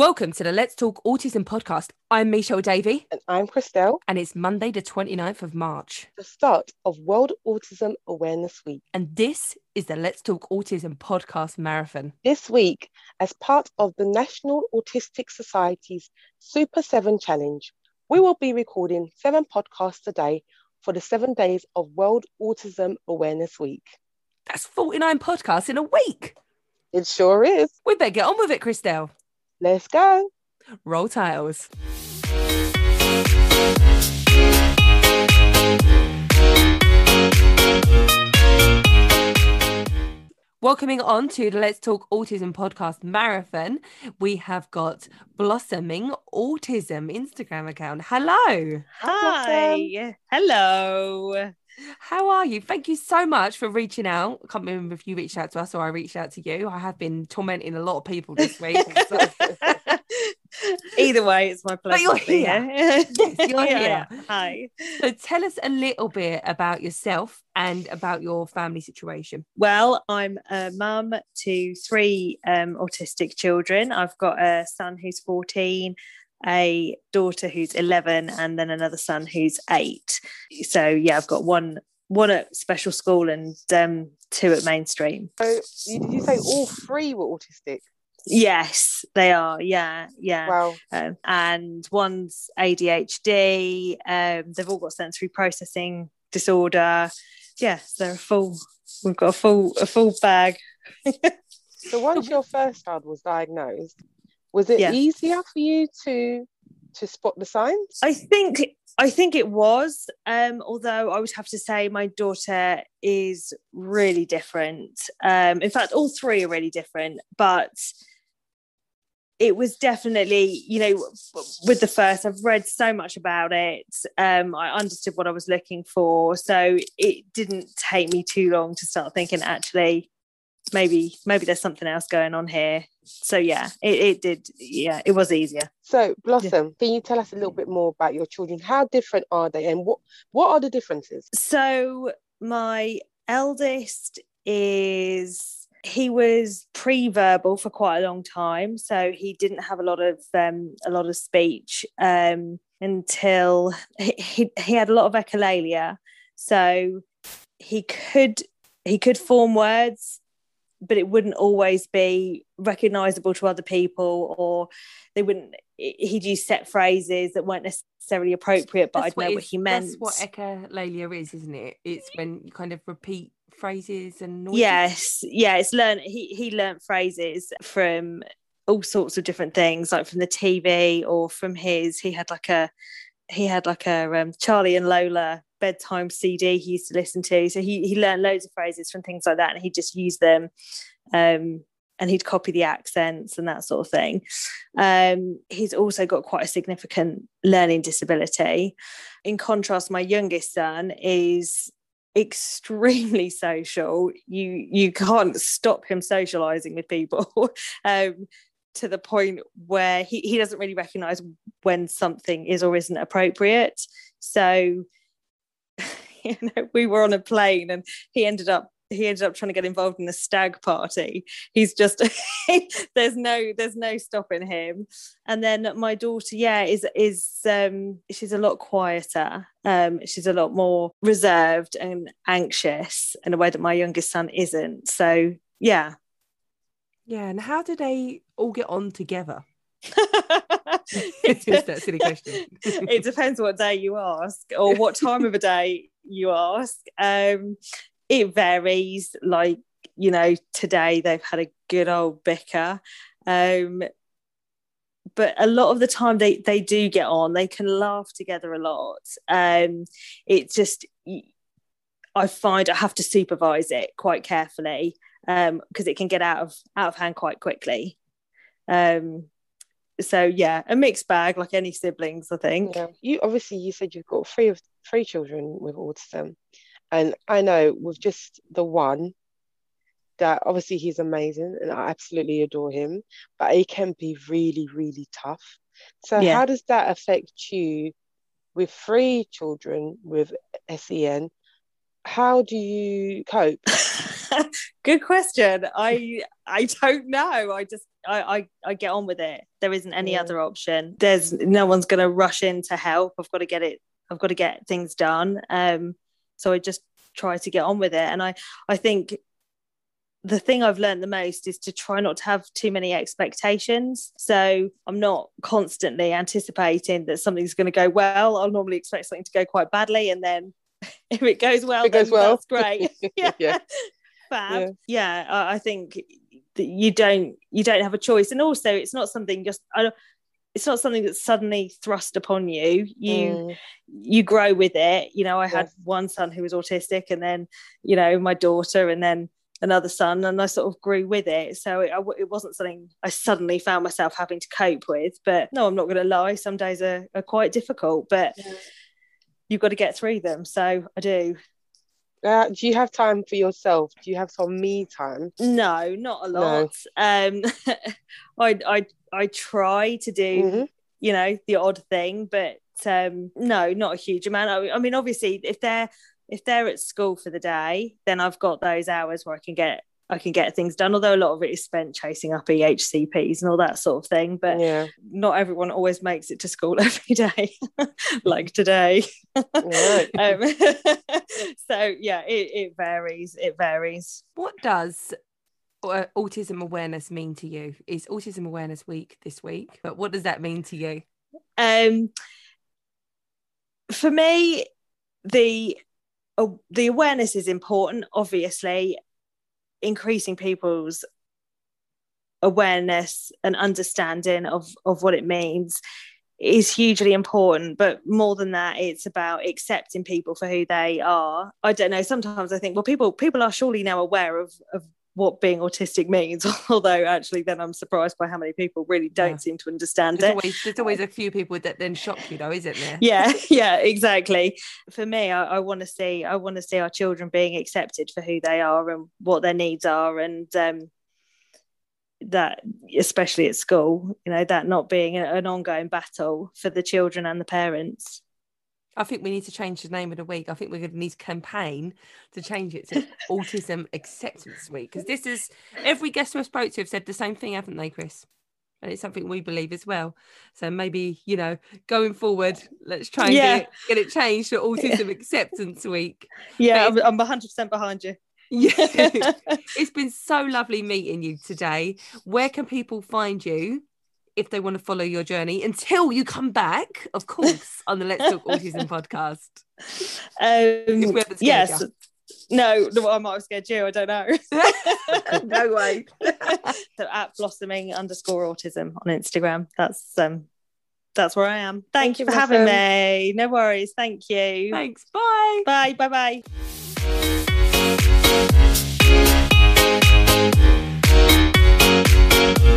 Welcome to the Let's Talk Autism podcast. I'm Michelle Davey, And I'm Christelle, and it's Monday, the 29th of March. the start of World Autism Awareness Week. And this is the Let's Talk Autism podcast marathon. This week, as part of the National Autistic Society's Super 7 Challenge, we will be recording seven podcasts a day for the seven days of World Autism Awareness Week. That's 49 podcasts in a week. It sure is. We better get on with it, Christelle. Let's go. Roll tiles. Welcoming on to the Let's Talk Autism podcast marathon, we have got Blossoming Autism Instagram account. Hello. Hi. Hello. How are you? Thank you so much for reaching out. I can't remember if you reached out to us or I reached out to you. I have been tormenting a lot of people this week. so- Either way, it's my pleasure. you're here. here. Yes, you're Yeah. here. Hi. So tell us a little bit about yourself and about your family situation. Well, I'm a mum to three um, autistic children. I've got a son who's 14, a daughter who's 11, and then another son who's eight. So, yeah, I've got one one at special school and um, two at mainstream. So, did you say all three were autistic? Yes, they are. Yeah, yeah. Wow. um, and one's ADHD. Um, they've all got sensory processing disorder. Yes, they're a full. We've got a full a full bag. So, once your first child was diagnosed, was it Yeah. easier for you to to spot the signs? I think I think it was. Um, although I would have to say my daughter is really different. Um, in fact, all three are really different, but it was definitely, you know, with the first, I've read so much about it. Um, I understood what I was looking for. So it didn't take me too long to start thinking, actually, maybe, maybe there's something else going on here. So yeah, it, it did. Yeah, it was easier. So, Blossom, can you tell us a little bit more about your children? How different are they, and what what are the differences? So my eldest is he was pre-verbal for quite a long time, so he didn't have a lot of um, a lot of speech um, until he, he he had a lot of echolalia. So he could he could form words, but it wouldn't always be recognizable to other people, or they wouldn't. He'd use set phrases that weren't necessarily appropriate, but That's I'd know what he meant. That's what echolalia is, isn't it? It's when you kind of repeat phrases and noises. yes yeah it's learn he he learned phrases from all sorts of different things like from the tv or from his he had like a he had like a um, charlie and lola bedtime cd he used to listen to. So he he learned loads of phrases from things like that and he just used them um and he'd copy the accents and that sort of thing. Um he's also got quite a significant learning disability. In contrast my youngest son is extremely social. You you can't stop him socializing with people um to the point where he, he doesn't really recognize when something is or isn't appropriate. So you know we were on a plane and he ended up he ended up trying to get involved in a stag party he's just there's no there's no stopping him and then my daughter yeah is is um she's a lot quieter um she's a lot more reserved and anxious in a way that my youngest son isn't so yeah Yeah. And how do they all get on together? It's just that silly question. it depends what day you ask or what time of a day you ask. Um it varies like you know today they've had a good old bicker. Um but a lot of the time they they do get on. They can laugh together a lot. Um it just i find i have to supervise it quite carefully um because it can get out of out of hand quite quickly. Um so yeah a mixed bag like any siblings i think. Yeah. You obviously you said you've got three of three children with autism, and I know with just the one that obviously he's amazing and I absolutely adore him, but it can be really really tough. So Yeah. how does that affect you with three children with SEN? How do you cope? Good question. I I don't know. I just I, I I get on with it. There isn't any Yeah. other option. There's no one's going to rush in to help. I've got to get it. I've got to get things done. Um, so I just try to get on with it. And I I think the thing I've learned the most is to try not to have too many expectations. So I'm not constantly anticipating that something's going to go well. I'll normally expect something to go quite badly, and then if it goes well, It goes then well. that's great. yeah, Yeah. fab. Yeah. Yeah, I, I think that you don't you don't have a choice, and also it's not something just I don't. It's not something that's suddenly thrust upon you. You Mm, you grow with it. You know, I had one son who was autistic, and then you know my daughter, and then another son, and I sort of grew with it. So it, I it wasn't something I suddenly found myself having to cope with. But no, I'm not going to lie. Some days are, are quite difficult, but Yeah. you've got to get through them. So I do. Uh, do you have time for yourself? Do you have some me time? No, not a No. lot. Um, I I I try to do Mhm. you know the odd thing but um no not a huge amount I, I mean obviously if they're if they're at school for the day then i've got those hours where i can get i can get things done although a lot of it is spent chasing up ehcps and all that sort of thing but Yeah. not everyone always makes it to school every day like today Right. um, so yeah it, it varies it varies What does uh, autism awareness mean to you? Is Autism Awareness Week this week? But what does that mean to you? um for me the uh, the awareness is important obviously increasing people's awareness and understanding of of what it means is hugely important. But more than that it's about accepting people for who they are. I don't know sometimes i think well people people are surely now aware of of what being autistic means although actually then i'm surprised by how many people really don't Yeah. seem to understand There's it always there's always a few people that then shock you though, isn't there? yeah yeah exactly for me i, I want to see i want to see our children being accepted for who they are and what their needs are and um that especially at school you know that not being an ongoing battle for the children and the parents I think we need to change the name of the week. I think we're going to need to campaign to change it to Autism Acceptance Week because this is every guest we've spoke to have said the same thing, haven't they, Chris? And it's something we believe as well. So maybe you know, going forward, let's try and Yeah. get, it, get it changed to Autism Acceptance Week. yeah i'm, I'm 100% behind you Yeah, it's been so lovely meeting you today. Where can people find you if they want to follow your journey until you come back, of course, on the Let's Talk Autism podcast. Um, yes. You. No, no, I might have scared you. I don't know. no way. so at blossoming underscore autism on Instagram. That's um that's where I am. Thank, Thank you for having me. No worries. Thank you. Thanks. Bye. Bye. Bye. Bye. Bye.